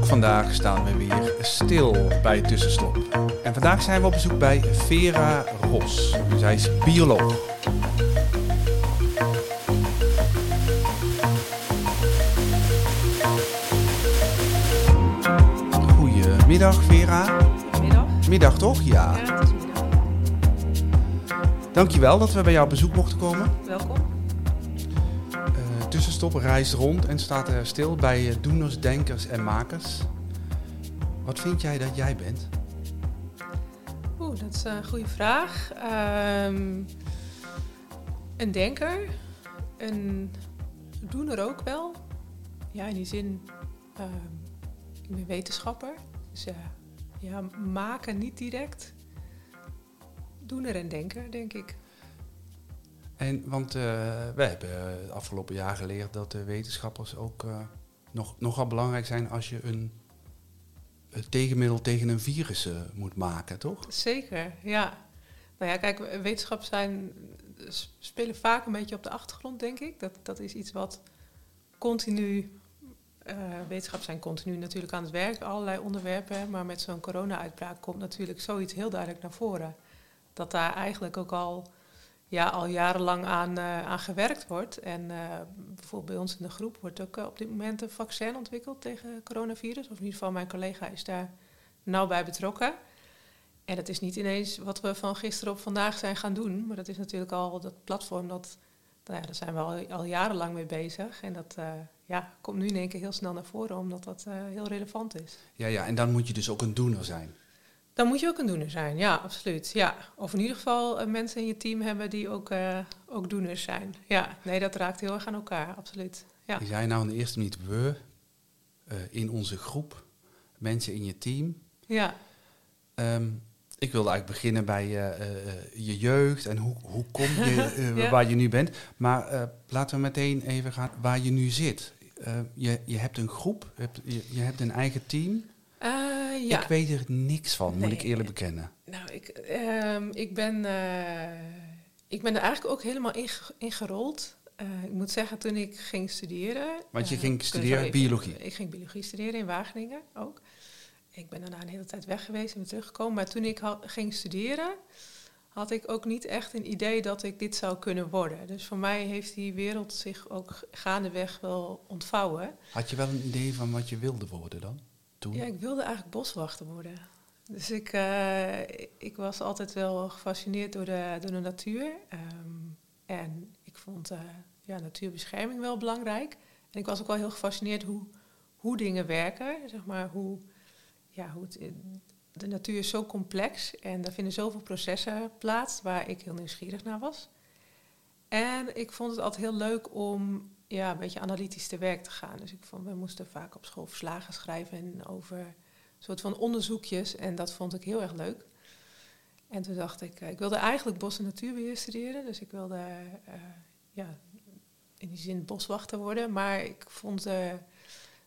ook vandaag staan we weer stil bij tussenstop. En vandaag zijn we op bezoek bij Vera Ros. Zij is bioloog. Goedemiddag Vera. Middag. Middag toch? Ja. Ja, het is middag. Dankjewel dat we bij jou op bezoek mochten komen. Welkom. Eh, tussenstop reist rond en staat er stil bij eh, doeners, denkers en makers. Wat vind jij dat jij bent? Oeh, dat is een goede vraag. Ehm, een denker. Een doener ook wel. Ja, in die zin, ehm, ik ben wetenschapper. Dus ja, ja, maken niet direct. Doener en denker, denk ik. En, want eh, wij hebben het afgelopen jaar geleerd dat de wetenschappers ook eh, nog, nogal belangrijk zijn als je een, een tegenmiddel tegen een virus eh, moet maken, toch? Zeker, ja. Nou ja, kijk, wetenschap zijn, spelen vaak een beetje op de achtergrond, denk ik. Dat, dat is iets wat continu, eh wetenschap zijn continu natuurlijk aan het werk, allerlei onderwerpen. Maar met zo'n corona-uitbraak komt natuurlijk zoiets heel duidelijk naar voren. Dat daar eigenlijk ook al, ja, al jarenlang aan, eh, aan gewerkt wordt. En eh, bijvoorbeeld bij ons in de groep wordt ook eh, op dit moment een vaccin ontwikkeld tegen coronavirus. Of in ieder geval mijn collega is daar nauw bij betrokken. En het is niet ineens wat we van gisteren op vandaag zijn gaan doen. Maar dat is natuurlijk al dat platform, dat, nou daar zijn we al, jarenlang mee bezig. En dat ja, komt nu in één keer heel snel naar voren, omdat dat heel relevant is. Ja, ja, en dan moet je dus ook een doener zijn. Dan moet je ook een doener zijn, ja, absoluut. Ja. Of in ieder geval eh, mensen in je team hebben die ook, eh, ook doeners zijn. Ja, nee, dat raakt heel erg aan elkaar, absoluut. Ja. Je zei nou in de eerste minuut we, eh, in onze groep, mensen in je team. ja. Ehm, ik wilde eigenlijk beginnen bij je jeugd en hoe, hoe kom je Ja. waar je nu bent. Maar laten we meteen even gaan waar je nu zit. Je, je hebt een groep, je hebt, je, je hebt een eigen team. Ja. Ik weet er niks van, moet ik eerlijk bekennen. Nou, ik, ehm, ik, ben, eh, ik ben er eigenlijk ook helemaal in, ge- in gerold. Eh, ik moet zeggen, toen ik ging studeren... Want je eh, ging ik studeren even- biologie? Ik ging biologie studeren in Wageningen ook. Ik ben daarna een hele tijd weg geweest en weer teruggekomen. Maar toen ik ging studeren, had ik ook niet echt een idee dat ik dit zou kunnen worden. Dus voor mij heeft die wereld zich ook gaandeweg wel ontvouwen. Had je wel een idee van wat je wilde worden dan? Ja, ik wilde eigenlijk boswachter worden. Dus ik, eh, ik was altijd wel gefascineerd door de, door de natuur. Ehm, en ik vond eh, ja, natuurbescherming wel belangrijk. En ik was ook wel heel gefascineerd hoe, hoe dingen werken. Zeg maar, hoe, ja, hoe het, de natuur is zo complex en er vinden zoveel processen plaats waar ik heel nieuwsgierig naar was. En ik vond het altijd heel leuk om ja, een beetje analytisch te werk te gaan. Dus ik vond, we moesten vaak op school verslagen schrijven en over een soort van onderzoekjes. En dat vond ik heel erg leuk. En toen dacht ik, eh, ik wilde eigenlijk bos- en natuurbeheer studeren. Dus ik wilde eh, ja, in die zin boswachter worden. Maar ik vond eh,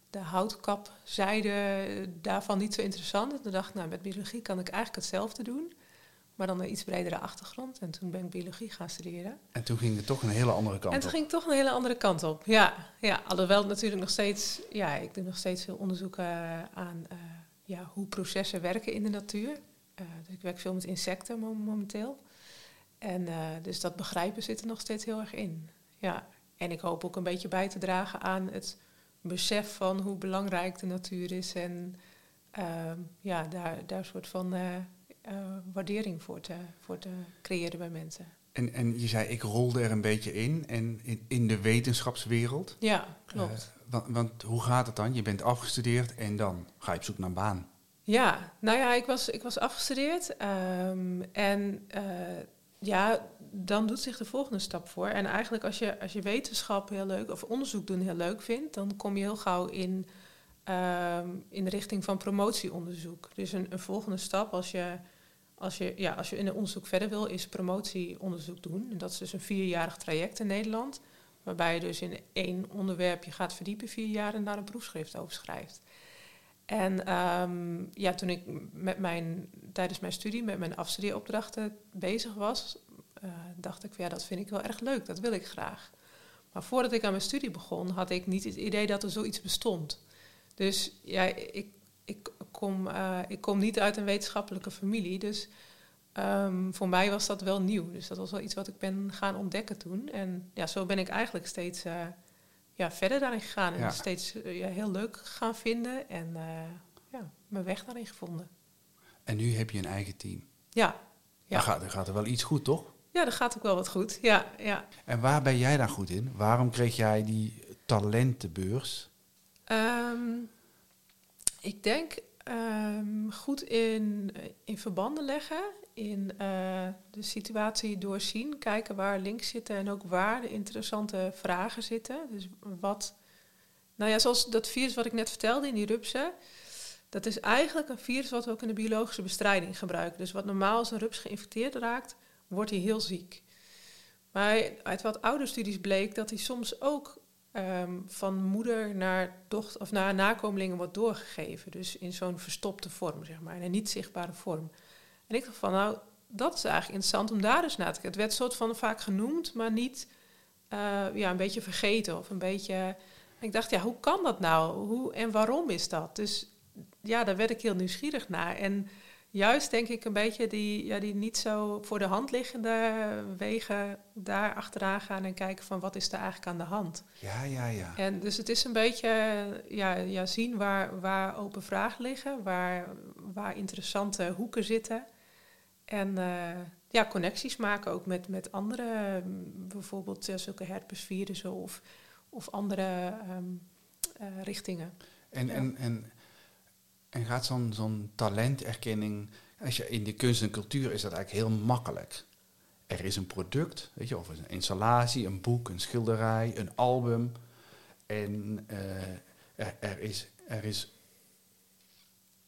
de houtkapzijde daarvan niet zo interessant. En toen dacht ik, nou, met biologie kan ik eigenlijk hetzelfde doen. Maar dan een iets bredere achtergrond. En toen ben ik biologie gaan studeren. En toen ging het toch een hele andere kant En toen op. ging ik toch een hele andere kant op. Ja, ja alhoewel natuurlijk nog steeds, ja, ik doe nog steeds veel onderzoek aan eh, ja, hoe processen werken in de natuur. Eh, dus ik werk veel met insecten mo- momenteel. En eh, dus dat begrijpen zit er nog steeds heel erg in. Ja. En ik hoop ook een beetje bij te dragen aan het besef van hoe belangrijk de natuur is. En ehm, ja, daar, daar soort van eh, waardering voor te, voor te creëren bij mensen. En, en je zei, ik rolde er een beetje in. En in, in de wetenschapswereld. Ja, klopt. Eh, want, want hoe gaat het dan? Je bent afgestudeerd en dan ga je op zoek naar een baan. Ja, nou ja, ik was, ik was afgestudeerd. ehm, en eh, ja, dan doet zich de volgende stap voor. En eigenlijk als je, als je wetenschap heel leuk, of onderzoek doen heel leuk vindt, dan kom je heel gauw in, ehm, in de richting van promotieonderzoek. Dus een, een volgende stap als je, als, je, ja, als je in een onderzoek verder wil, is promotieonderzoek doen. En dat is dus een vierjarig traject in Nederland. Waarbij je dus in één onderwerp je gaat verdiepen vier jaar en daar een proefschrift over schrijft. En ehm, ja, toen ik met mijn, tijdens mijn studie met mijn afstudeeropdrachten bezig was, eh, dacht ik van ja, dat vind ik wel erg leuk, dat wil ik graag. Maar voordat ik aan mijn studie begon, had ik niet het idee dat er zoiets bestond. Dus ja, ik, ik, kom, uh, ik kom niet uit een wetenschappelijke familie. Dus um, voor mij was dat wel nieuw. Dus dat was wel iets wat ik ben gaan ontdekken toen. En ja, zo ben ik eigenlijk steeds uh, ja, verder daarin gegaan. En steeds uh, ja, heel leuk gaan vinden. En ja, mijn weg daarin gevonden. En nu heb je een eigen team. Ja. ja. Dan, gaat, dan gaat er wel iets goed, toch? Ja, dat gaat ook wel wat goed. Ja, ja. En waar ben jij daar goed in? Waarom kreeg jij die talentenbeurs? Um, ik denk um, goed in, in verbanden leggen, in uh, de situatie doorzien, kijken waar links zitten en ook waar de interessante vragen zitten. Dus wat, nou ja, zoals dat virus wat ik net vertelde in die rupsen, dat is eigenlijk een virus wat we ook in de biologische bestrijding gebruiken. Dus wat normaal als een rups geïnfecteerd raakt, wordt hij heel ziek. Maar uit wat oude studies bleek dat hij soms ook um, van moeder naar dochter of naar nakomelingen wordt doorgegeven. Dus in zo'n verstopte vorm, zeg maar, in een niet zichtbare vorm. En ik dacht van, nou, dat is eigenlijk interessant om daar eens naar te kijken. Het werd soort van vaak genoemd, maar niet uh, ja, een beetje vergeten of een beetje. ik dacht, ja, hoe kan dat nou? Hoe en waarom is dat? Dus ja, daar werd ik heel nieuwsgierig naar. En juist denk ik een beetje die, ja, die niet zo voor de hand liggende wegen daar achteraan gaan en kijken van wat is er eigenlijk aan de hand. Ja, ja, ja. En dus het is een beetje ja, ja, zien waar, waar open vragen liggen, waar, waar interessante hoeken zitten. En uh, ja, connecties maken ook met, met andere, bijvoorbeeld uh, zulke herpesvirussen of, of andere um, uh, richtingen. En, ja. en, en en gaat zo'n zo'n talenterkenning, als je in de kunst en cultuur is dat eigenlijk heel makkelijk. Er is een product, weet je, of een installatie, een boek, een schilderij, een album. En uh, er, er, is, er is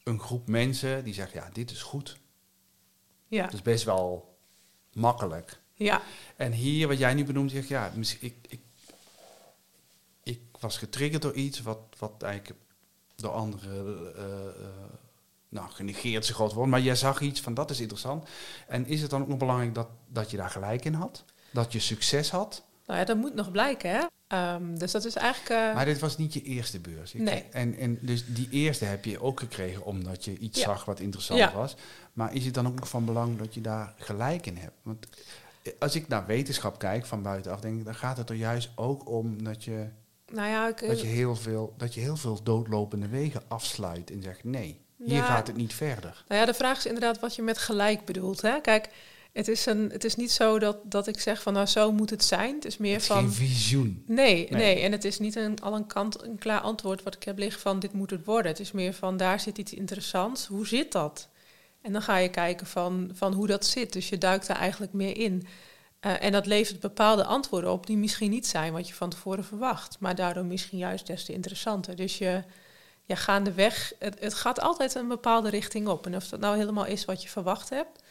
een groep mensen die zeggen, ja, dit is goed. Ja. Dat is best wel makkelijk. Ja. En hier, wat jij nu benoemt, zeg ja, ik, ik, ik was getriggerd door iets wat, wat eigenlijk door anderen uh, uh, nou, genegeerd is groot woord, maar jij zag iets van dat is interessant. En is het dan ook nog belangrijk dat, dat je daar gelijk in had? Dat je succes had? Nou ja, dat moet nog blijken, hè? Um, dus dat is eigenlijk. Uh... Maar dit was niet je eerste beurs. Nee. En, en dus die eerste heb je ook gekregen omdat je iets Ja. zag wat interessant Ja. was. Maar is het dan ook nog van belang dat je daar gelijk in hebt? Want als ik naar wetenschap kijk van buitenaf, denk ik, dan gaat het er juist ook om dat je, Nou ja, ik, dat je, heel, veel, dat je heel veel doodlopende wegen afsluit en zegt nee, hier gaat het niet verder. Nou ja, de vraag is inderdaad wat je met gelijk bedoelt. Hè? Kijk, het is, een, het is niet zo dat, dat ik zeg van nou zo moet het zijn. Het is meer Het is van. geen visioen. Nee, Nee. nee, en het is niet een, al een, kant, een klaar antwoord wat ik heb liggen van dit moet het worden. Het is meer van daar zit iets interessants. Hoe zit dat? En dan ga je kijken van, van hoe dat zit. Dus je duikt daar eigenlijk meer in. Eh, en dat levert bepaalde antwoorden op die misschien niet zijn wat je van tevoren verwacht. Maar daardoor misschien juist des te interessanter. Dus je, ja, gaandeweg, het, het gaat altijd een bepaalde richting op. En of dat nou helemaal is wat je verwacht hebt.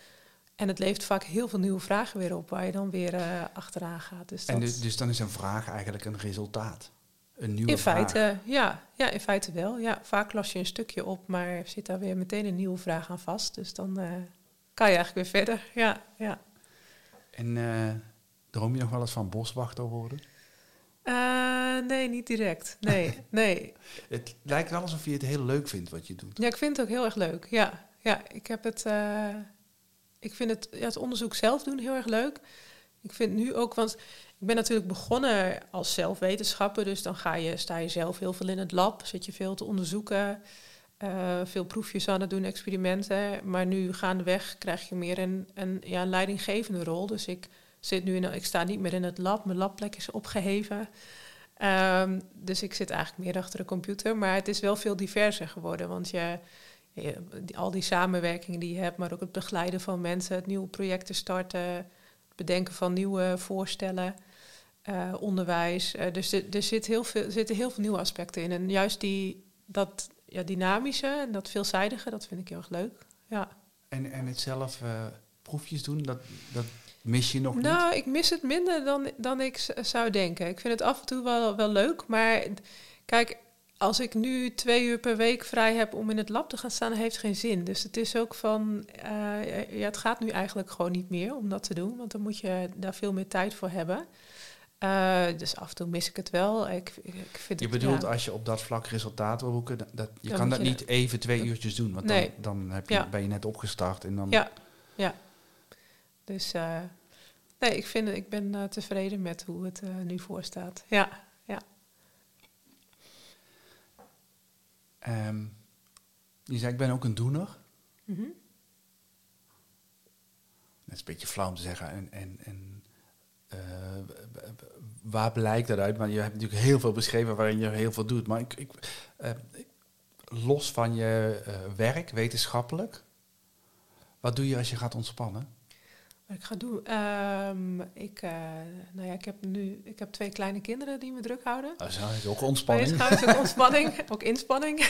En het levert vaak heel veel nieuwe vragen weer op waar je dan weer eh, achteraan gaat. Dus En dus, dus dan is een vraag eigenlijk een resultaat. Een nieuwe in vraag. feite, ja, ja, in feite wel. Ja, vaak las je een stukje op, maar zit daar weer meteen een nieuwe vraag aan vast. Dus dan eh, kan je eigenlijk weer verder. Ja, ja. En eh, droom je nog wel eens van boswachter worden? Eh, nee, niet direct. Nee, nee. Het lijkt wel alsof je het heel leuk vindt wat je doet. Ja, ik vind het ook heel erg leuk. Ja, ja ik heb het. eh, ik vind het, ja, het onderzoek zelf doen heel erg leuk. Ik vind nu ook, want ik ben natuurlijk begonnen als zelfwetenschapper, dus dan ga je, sta je zelf heel veel in het lab, zit je veel te onderzoeken, eh, veel proefjes aan het doen, experimenten. Maar nu gaandeweg krijg je meer een, een, ja, leidinggevende rol. Dus ik zit nu in, ik sta niet meer in het lab, mijn labplek is opgeheven. Ehm, dus ik zit eigenlijk meer achter de computer, maar het is wel veel diverser geworden, want je, al die samenwerkingen die je hebt, maar ook het begeleiden van mensen, het nieuwe projecten starten, het bedenken van nieuwe voorstellen, eh, onderwijs. Eh, dus er, zit zitten heel veel nieuwe aspecten in. En juist die, dat ja, dynamische en dat veelzijdige, dat vind ik heel erg leuk. Ja. En, en het zelf eh, proefjes doen, dat, dat mis je nog niet? Nou, ik mis het minder dan, dan ik zou denken. Ik vind het af en toe wel, wel leuk, maar kijk, als ik nu twee uur per week vrij heb om in het lab te gaan staan, heeft geen zin. Dus het is ook van, eh, ja, het gaat nu eigenlijk gewoon niet meer om dat te doen, want dan moet je daar veel meer tijd voor hebben. Uh, dus af en toe mis ik het wel. Ik, ik vind je het, bedoelt als je op dat vlak resultaat wil boeken, dat, dat je kan dat niet even twee uurtjes doen, want nee. dan, dan heb je, ben je net opgestart en dan. Ja, ja. Dus uh, nee, ik vind ik ben uh, tevreden met hoe het nu voor staat. Ja, ja. Um, je zei, ik ben ook een doener. Mm -hmm. Dat is een beetje flauw om te zeggen. En, en, en waar blijkt dat uit? Maar je hebt natuurlijk heel veel beschreven waarin je heel veel doet. Maar ik, ik uh, los van je uh, werk, wetenschappelijk, wat doe je als je gaat ontspannen? Wat ik ga doen? Um, ik, nou ja, ik heb nu ik heb twee kleine kinderen die me druk houden. Dat is ook ontspanning. Dat is ook ontspanning, ook inspanning.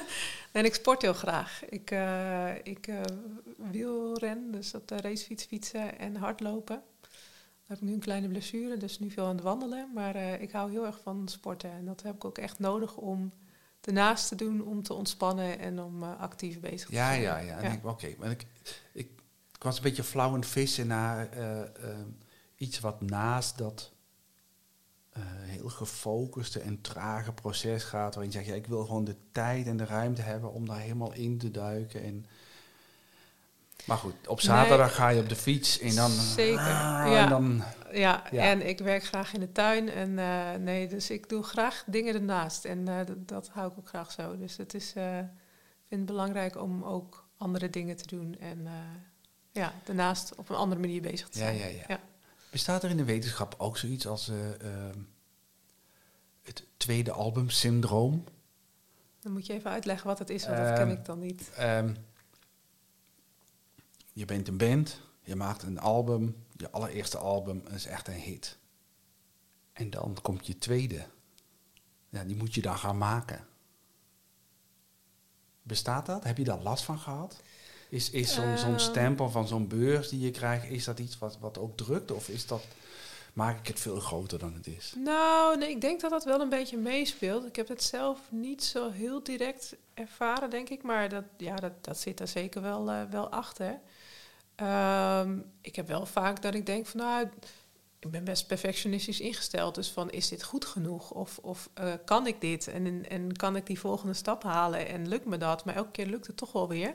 en ik sport heel graag. Ik, ik wielren, dus op de racefiets fietsen en hardlopen heb ik nu een kleine blessure, dus nu veel aan het wandelen. Maar uh, ik hou heel erg van sporten. En dat heb ik ook echt nodig om ernaast te doen, om te ontspannen en om uh, actief bezig te zijn. Ja, ja, ja. Oké, okay. ik, ik, ik, was een beetje flauw het vissen naar uh, iets wat naast dat heel gefocuste en trage proces gaat. Waarin je zegt, ja, ik wil gewoon de tijd en de ruimte hebben om daar helemaal in te duiken. En maar goed, op zaterdag nee, ga je op de fiets en dan... Zeker, ah, ja. En dan, ja. ja. en ik werk graag in de tuin. En uh, nee, dus ik doe graag dingen ernaast. En uh, dat, dat, hou ik ook graag zo. Dus het is, uh, vind het belangrijk om ook andere dingen te doen. En ja, daarnaast op een andere manier bezig te zijn. Ja, ja, ja. ja. Bestaat er in de wetenschap ook zoiets als het tweede album syndroom? Dan moet je even uitleggen wat het is, want dat ken ik dan niet. Um, je bent een band, je maakt een album, je allereerste album is echt een hit. En dan komt je tweede. Ja, die moet je dan gaan maken. Bestaat dat? Heb je daar last van gehad? Is, is zo'n zo'n Ehm. stempel van zo'n beurs die je krijgt, is dat iets wat, wat ook drukt? Of is dat, maak ik het veel groter dan het is? Nou, nee, ik denk dat dat wel een beetje meespeelt. Ik heb het zelf niet zo heel direct ervaren, denk ik. Maar dat, ja, dat, dat zit er zeker wel, uh, wel achter. Um, ik heb wel vaak dat ik denk van nou, ik ben best perfectionistisch ingesteld. Dus van is dit goed genoeg? Of, of uh, kan ik dit? En, en kan ik die volgende stap halen? En lukt me dat? Maar elke keer lukt het toch wel weer.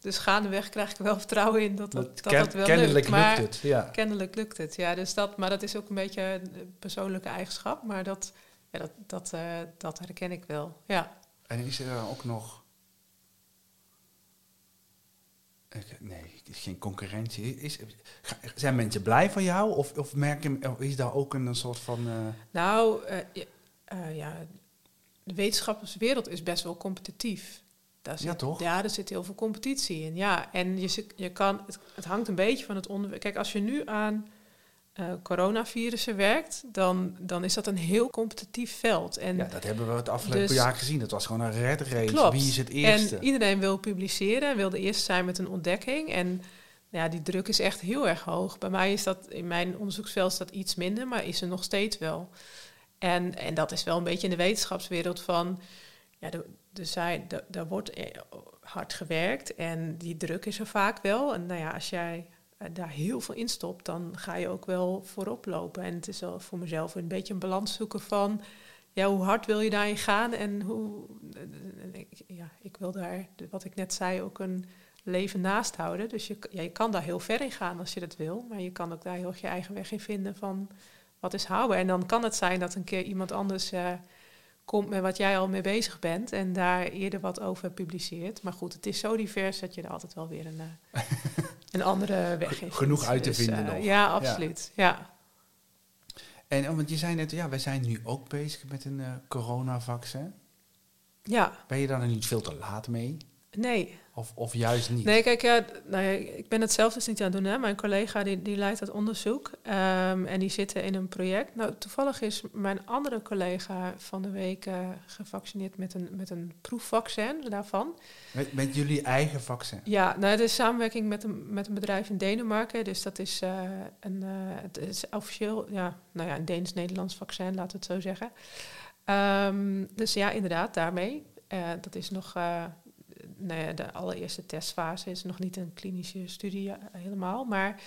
Dus gaandeweg krijg ik wel vertrouwen in dat dat, dat, ken, dat wel kennelijk lukt. Maar lukt het, ja. Kennelijk lukt het, ja. Dus dat, maar dat is ook een beetje een persoonlijke eigenschap. Maar dat, ja, dat, dat, uh, dat herken ik wel, ja. En is er dan ook nog... Nee, het is geen concurrentie. Is, zijn mensen blij van jou? Of, of merk je, is daar ook een, een soort van... Uh... Nou, uh, uh, ja, de wetenschapperswereld is best wel competitief. Daar zit, ja, toch? Ja, er zit heel veel competitie in. Ja, en je, je kan, het, het hangt een beetje van het onderwerp. Kijk, als je nu aan uh, coronavirussen werkt, dan, dan is dat een heel competitief veld. En ja, dat hebben we het afgelopen dus, jaar gezien. Dat was gewoon een red race. Klopt. Wie is het eerste? En iedereen wil publiceren en wil de eerste zijn met een ontdekking. En ja, die druk is echt heel erg hoog. Bij mij is dat, in mijn onderzoeksveld is dat iets minder, maar is er nog steeds wel. En, en dat is wel een beetje in de wetenschapswereld van... Ja, er, er zijn, er, er wordt hard gewerkt en die druk is er vaak wel. En nou ja, als jij daar heel veel in stopt, dan ga je ook wel voorop lopen. En het is wel voor mezelf een beetje een balans zoeken van... Ja, hoe hard wil je daarin gaan en hoe... Ja, ik wil daar, wat ik net zei, ook een leven naast houden. Dus je, ja, kan daar heel ver in gaan als je dat wil. Maar je kan ook daar heel erg je eigen weg in vinden van wat is houden. En dan kan het zijn dat een keer iemand anders uh, komt met wat jij al mee bezig bent... en daar eerder wat over publiceert. Maar goed, het is zo divers dat je er altijd wel weer een... Een andere weg heeft. Genoeg uit te dus, vinden uh, nog. Ja, absoluut. Ja. En want je zei net, ja, wij zijn nu ook bezig met een uh, coronavaccin. Ja. Ben je daar niet veel te laat mee? Nee. Of, of juist niet? Nee, kijk, ja, nou ja, ik ben het zelf dus niet aan het doen. Hè. Mijn collega die, die leidt dat onderzoek um, en die zitten in een project. Nou, toevallig is mijn andere collega van de week uh, gevaccineerd met een, met een proefvaccin daarvan. Met, met jullie eigen vaccin? Ja, nou, het is samenwerking met een, met een bedrijf in Denemarken. Dus dat is, uh, een, uh, het is officieel, ja, nou ja, een Deens-Nederlands vaccin, laten we het zo zeggen. Um, dus ja, inderdaad, daarmee. dat is nog nou ja, de allereerste testfase is nog niet een klinische studie helemaal. Maar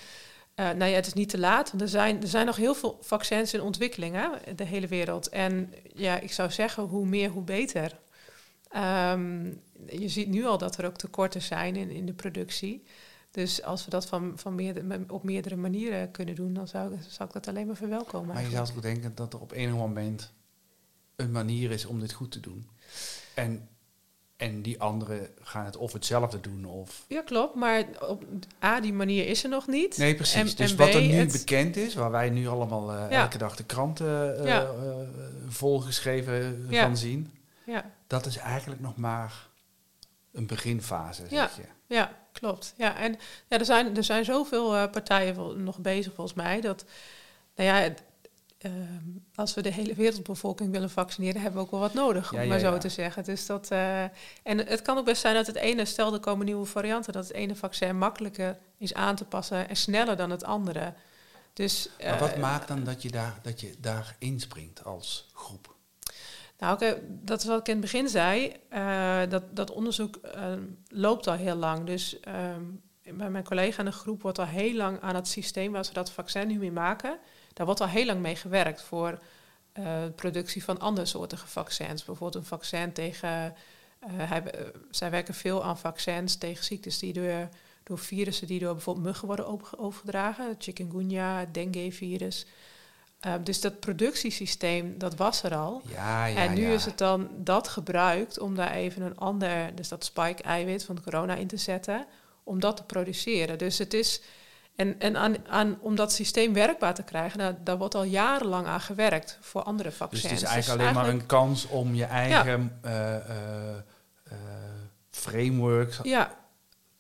Uh, nou ja, het is niet te laat. Want er zijn, er zijn nog heel veel vaccins in ontwikkeling, hè, de hele wereld. En ja, ik zou zeggen, hoe meer, hoe beter. Um, je ziet nu al dat er ook tekorten zijn in, in de productie. Dus als we dat van, van meerdere, op meerdere manieren kunnen doen, dan zou, zou ik dat alleen maar verwelkomen. Maar je zou ook denken dat er op enig moment een manier is om dit goed te doen. En, en die anderen gaan het of hetzelfde doen of... Ja, klopt. Maar op A, die manier is er nog niet. Nee, precies. dus wat er nu bekend is, waar wij nu allemaal uh, elke dag de kranten uh, ja. uh, volgeschreven van zien... Ja. dat is eigenlijk nog maar een beginfase, zeg je. Ja, klopt. Ja, en ja, er, zijn, er zijn zoveel partijen nog bezig volgens mij. Dat, nou ja, uh, als we de hele wereldbevolking willen vaccineren, hebben we ook wel wat nodig, om maar zo te zeggen. Dus dat, uh, en het kan ook best zijn dat het ene, stel er komen nieuwe varianten, dat het ene vaccin makkelijker is aan te passen en sneller dan het andere. Dus, maar wat maakt dan dat je, daar, dat je daar inspringt als groep? Nou, dat is wat ik in het begin zei. Uh, dat, dat onderzoek uh, loopt al heel lang. Dus bij mijn collega in de groep wordt al heel lang aan het systeem waar ze dat vaccin nu mee maken, daar wordt al heel lang mee gewerkt voor de productie van andere soorten vaccins. Bijvoorbeeld een vaccin tegen. Hij, zij werken veel aan vaccins tegen ziektes die door, door virussen die door bijvoorbeeld muggen worden overgedragen. Chikungunya, dengue-virus. Ehm, dus dat productiesysteem, dat was er al. Ja, ja, en nu is het dan dat gebruikt om daar even een ander, dus dat spike-eiwit van corona in te zetten, om dat te produceren. Dus het is, en, en aan, aan, om dat systeem werkbaar te krijgen, nou, daar wordt al jarenlang aan gewerkt voor andere vaccins. Dus het is eigenlijk alleen maar een kans om je eigen uh, uh, framework ja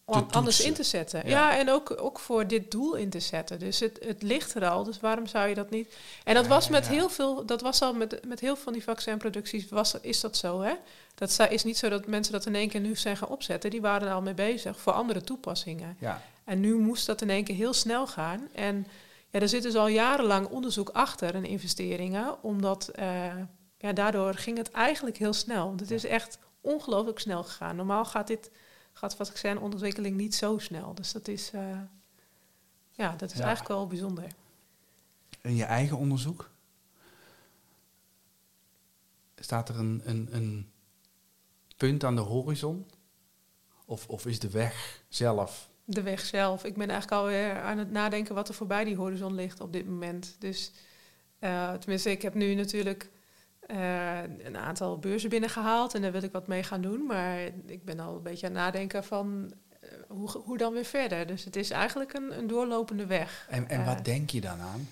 om anders in te zetten. Ja, en ook, ook voor dit doel in te zetten. Dus het, het ligt er al, dus waarom zou je dat niet... En dat was met heel veel, dat was al met, met heel veel van die vaccinproducties, was, is dat zo, hè? Dat is niet zo dat mensen dat in één keer nu zijn gaan opzetten. Die waren er al mee bezig voor andere toepassingen. Ja. En nu moest dat in één keer heel snel gaan. En ja, er zit dus al jarenlang onderzoek achter en investeringen, omdat uh, ja, daardoor ging het eigenlijk heel snel. Het is echt ongelooflijk snel gegaan. Normaal gaat dit gaat vaccinontwikkeling niet zo snel. Dus dat is, uh, ja, dat is eigenlijk wel bijzonder. In je eigen onderzoek? Staat er een, een, een punt aan de horizon? Of, of is de weg zelf? De weg zelf. Ik ben eigenlijk alweer aan het nadenken wat er voorbij die horizon ligt op dit moment. Dus uh, tenminste, ik heb nu natuurlijk uh, een aantal beurzen binnengehaald en daar wil ik wat mee gaan doen. Maar ik ben al een beetje aan het nadenken van uh, hoe, hoe dan weer verder. Dus het is eigenlijk een, een doorlopende weg. En, en wat eh, denk je dan aan?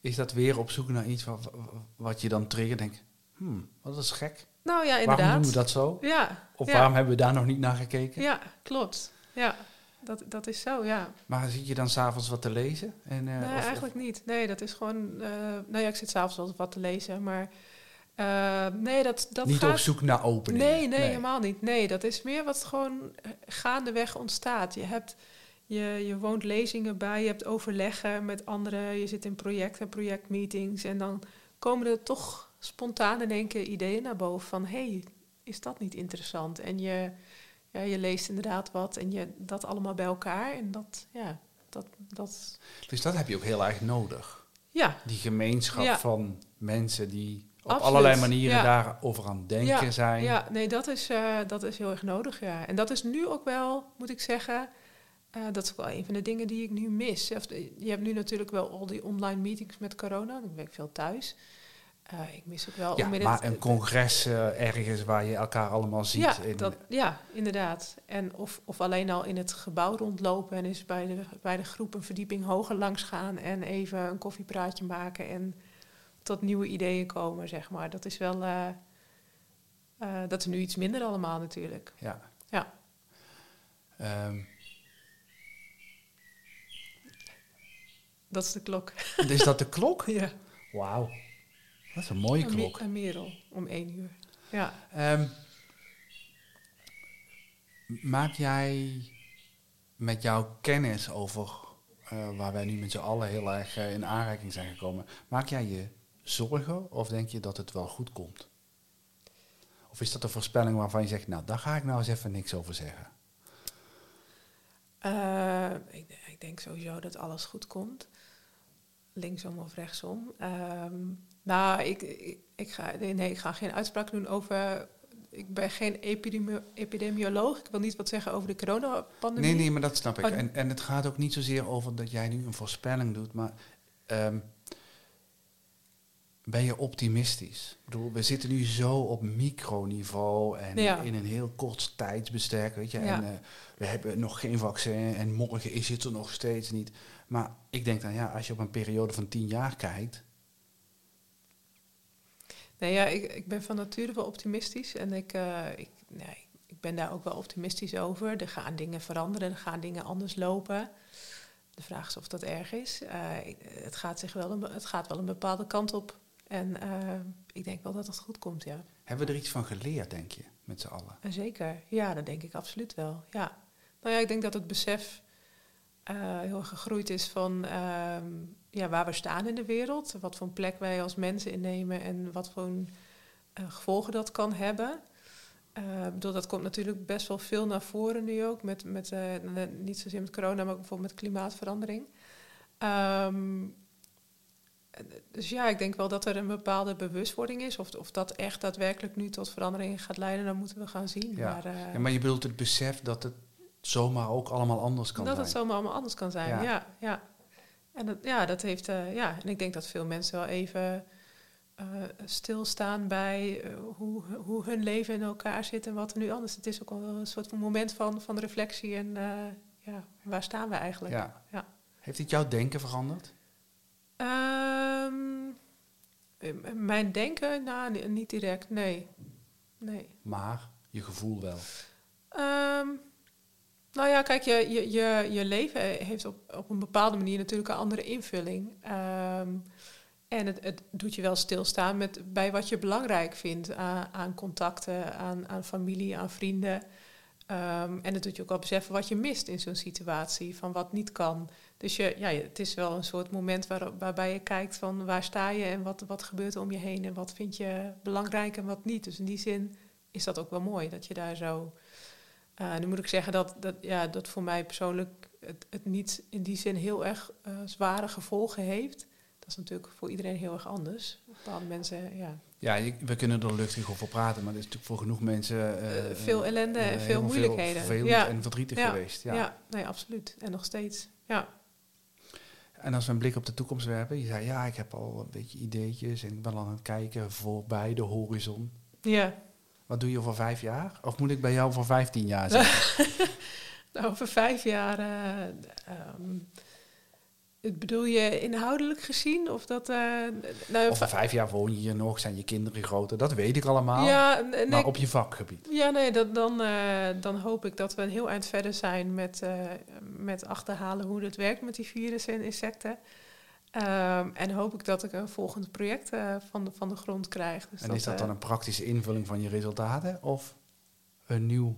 Is dat weer op zoek naar iets wat, wat je dan triggert? Denk, hmm, wat is gek. Nou ja, inderdaad. Waarom doen we dat zo? Ja. Of waarom hebben we daar nog niet naar gekeken? Ja, klopt. Ja. Dat, dat is zo, ja. Maar zit je dan s'avonds wat te lezen? En, uh, nee, eigenlijk niet. Nee, dat is gewoon... Uh, nou ja, ik zit s'avonds wel wat te lezen, maar... Uh, nee, dat, dat niet op zoek naar openingen. Nee, nee, helemaal niet. Nee, dat is meer wat gewoon gaandeweg ontstaat. Je, hebt, je, je woont lezingen bij, je hebt overleggen met anderen, je zit in projecten, projectmeetings en dan komen er toch spontaan in één keer ideeën naar boven van hé, hey, is dat niet interessant? En je, ja, je leest inderdaad wat en je dat allemaal bij elkaar en dat, ja, dat, dat... Dus dat heb je ook heel erg nodig. Ja. Die gemeenschap van mensen die op allerlei manieren daarover aan denken zijn. Ja, nee, dat is, uh, dat is heel erg nodig, ja. En dat is nu ook wel, moet ik zeggen, uh, dat is ook wel een van de dingen die ik nu mis. Je hebt nu natuurlijk wel al die online meetings met corona. Ik werk veel thuis. Uh, ik mis ook wel... Ja, maar een congres ergens waar je elkaar allemaal ziet. Ja, dat, ja inderdaad. En of, of alleen al in het gebouw rondlopen en eens bij de, bij de groep een verdieping hoger langs gaan en even een koffiepraatje maken en tot nieuwe ideeën komen, zeg maar. Dat is wel... Uh, dat is nu iets minder allemaal natuurlijk. Ja. Ja. Um. Dat is de klok. Is dat de klok? ja. Wauw. Dat is een mooie een klok. Een merel, om één uur. Ja. Um, maak jij met jouw kennis over uh, waar wij nu met z'n allen heel erg uh, in aanraking zijn gekomen, maak jij je zorgen of denk je dat het wel goed komt? Of is dat een voorspelling waarvan je zegt, nou, daar ga ik nou eens even niks over zeggen? Uh, ik, ik, ik denk sowieso dat alles goed komt. Linksom of rechtsom. Ehm, nou, ik, ik, ik, ga, nee, ik ga geen uitspraak doen over ik ben geen epidemioloog. Ik wil niet wat zeggen over de coronapandemie. Nee, nee, maar dat snap ik. Oh, en, en het gaat ook niet zozeer over dat jij nu een voorspelling doet, maar um, ben je optimistisch? Ik bedoel, we zitten nu zo op microniveau en in een heel kort tijdsbestek, weet je. En uh, we hebben nog geen vaccin en morgen is het er nog steeds niet. Maar ik denk dan, ja, als je op een periode van tien jaar kijkt, Nee, ja, ik, ik ben van nature wel optimistisch en ik, uh, ik, nee, ik ben daar ook wel optimistisch over. Er gaan dingen veranderen, er gaan dingen anders lopen. De vraag is of dat erg is. Uh, het, gaat zich wel een, het gaat wel een bepaalde kant op. En uh, ik denk wel dat het goed komt, ja. Hebben we er iets van geleerd, denk je, met z'n allen? Zeker, ja, dat denk ik absoluut wel. Ja. Nou ja, ik denk dat het besef heel erg gegroeid is van ehm, ja, waar we staan in de wereld, wat voor plek wij als mensen innemen en wat voor uh, gevolgen dat kan hebben. Uh, bedoel, dat komt natuurlijk best wel veel naar voren nu ook, met, met, uh, niet zozeer met corona, maar bijvoorbeeld met klimaatverandering. Um, dus ja, ik denk wel dat er een bepaalde bewustwording is. Of, of dat echt daadwerkelijk nu tot veranderingen gaat leiden, dan moeten we gaan zien. Ja. Maar, ja, maar je bedoelt het besef dat het zomaar ook allemaal anders kan dat zijn. Dat het zomaar allemaal anders kan zijn, ja. ja, ja. En dat, ja, dat heeft, uh, ja, en ik denk dat veel mensen wel even uh, stilstaan bij uh, hoe, hoe hun leven in elkaar zit en wat er nu anders. Het is ook wel een soort van moment van, van reflectie en ja, waar staan we eigenlijk? Ja. ja. Heeft het jouw denken veranderd? Um, mijn denken? Nou, niet direct, nee. nee. Maar je gevoel wel? Um, nou ja, kijk, je, je, je, je leven heeft op, op een bepaalde manier natuurlijk een andere invulling. Um, en het, het doet je wel stilstaan met, bij wat je belangrijk vindt aan, aan contacten, aan, aan familie, aan vrienden. Um, en het doet je ook wel beseffen wat je mist in zo'n situatie, van wat niet kan. Dus je, ja, het is wel een soort moment waar, waarbij je kijkt van waar sta je en wat, wat gebeurt er om je heen en wat vind je belangrijk en wat niet. Dus in die zin is dat ook wel mooi dat je daar zo uh, nu moet ik zeggen dat, dat, ja, dat voor mij persoonlijk het, het niet in die zin heel erg uh, zware gevolgen heeft. Dat is natuurlijk voor iedereen heel erg anders. Bepaalde mensen, ja. Ja, we kunnen er luchtig over praten, maar het is natuurlijk voor genoeg mensen... Uh, veel ellende en veel moeilijkheden. Veel ja. en verdrietig ja. geweest. Ja. ja, nee, absoluut. En nog steeds, ja. En als we een blik op de toekomst werpen, je zei ja, ik heb al een beetje ideetjes en ik ben al aan het kijken voorbij de horizon. Ja. Wat doe je voor vijf jaar? Of moet ik bij jou voor vijftien jaar zeggen? nou, voor vijf jaar. Um, bedoel je inhoudelijk gezien? Of dat. Uh, nou, over vijf jaar woon je hier nog, zijn je kinderen groter, dat weet ik allemaal. Ja, nee, maar op je vakgebied. Ja, nee, dat, dan, uh, dan hoop ik dat we een heel eind verder zijn met, uh, met achterhalen hoe het werkt met die virussen en insecten. Um, en hoop ik dat ik een volgend project uh, van, de, van de grond krijg. Dus en is dat dan een praktische invulling van je resultaten of een nieuw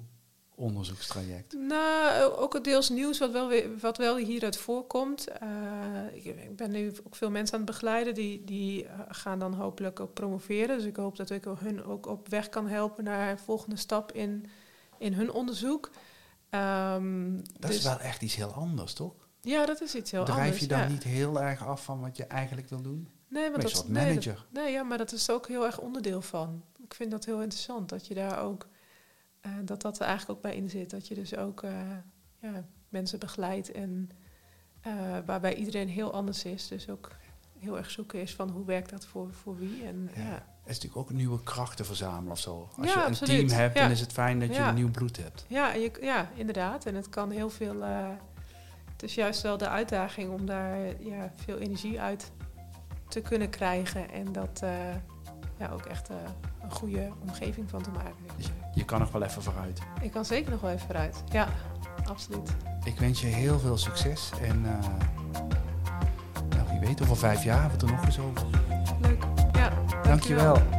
onderzoekstraject? Nou, ook het deels nieuws wat wel, wat wel hieruit voorkomt. Uh, ik, ik, ben nu ook veel mensen aan het begeleiden die, die uh, gaan dan hopelijk ook promoveren. Dus ik hoop dat ik hun ook op weg kan helpen naar een volgende stap in, in hun onderzoek. Um, dat dus is wel echt iets heel anders, toch? Ja, dat is iets heel Drijf anders. Drijf je dan niet heel erg af van wat je eigenlijk wil doen? Nee, maar dat is manager. Nee, nee, ja, maar dat is ook heel erg onderdeel van. Ik vind dat heel interessant dat je daar ook uh, dat dat er eigenlijk ook bij in zit. Dat je dus ook uh, ja, mensen begeleidt en uh, waarbij iedereen heel anders is. Dus ook heel erg zoeken is van hoe werkt dat voor, voor wie. En, ja. ja. Het is natuurlijk ook nieuwe krachten verzamelen of zo. Als ja, je een team hebt, dan is het fijn dat je een nieuw bloed hebt. Ja, je, ja, inderdaad. En het kan heel veel het is juist wel de uitdaging om daar ja, veel energie uit te kunnen krijgen. En dat uh, ja, ook echt uh, een goede omgeving van te maken. Je, je kan nog wel even vooruit. Ik kan zeker nog wel even vooruit. Ja, absoluut. Ik wens je heel veel succes. En uh, nou, wie weet, over vijf jaar het er nog eens over. Leuk. Ja, dankjewel. dankjewel.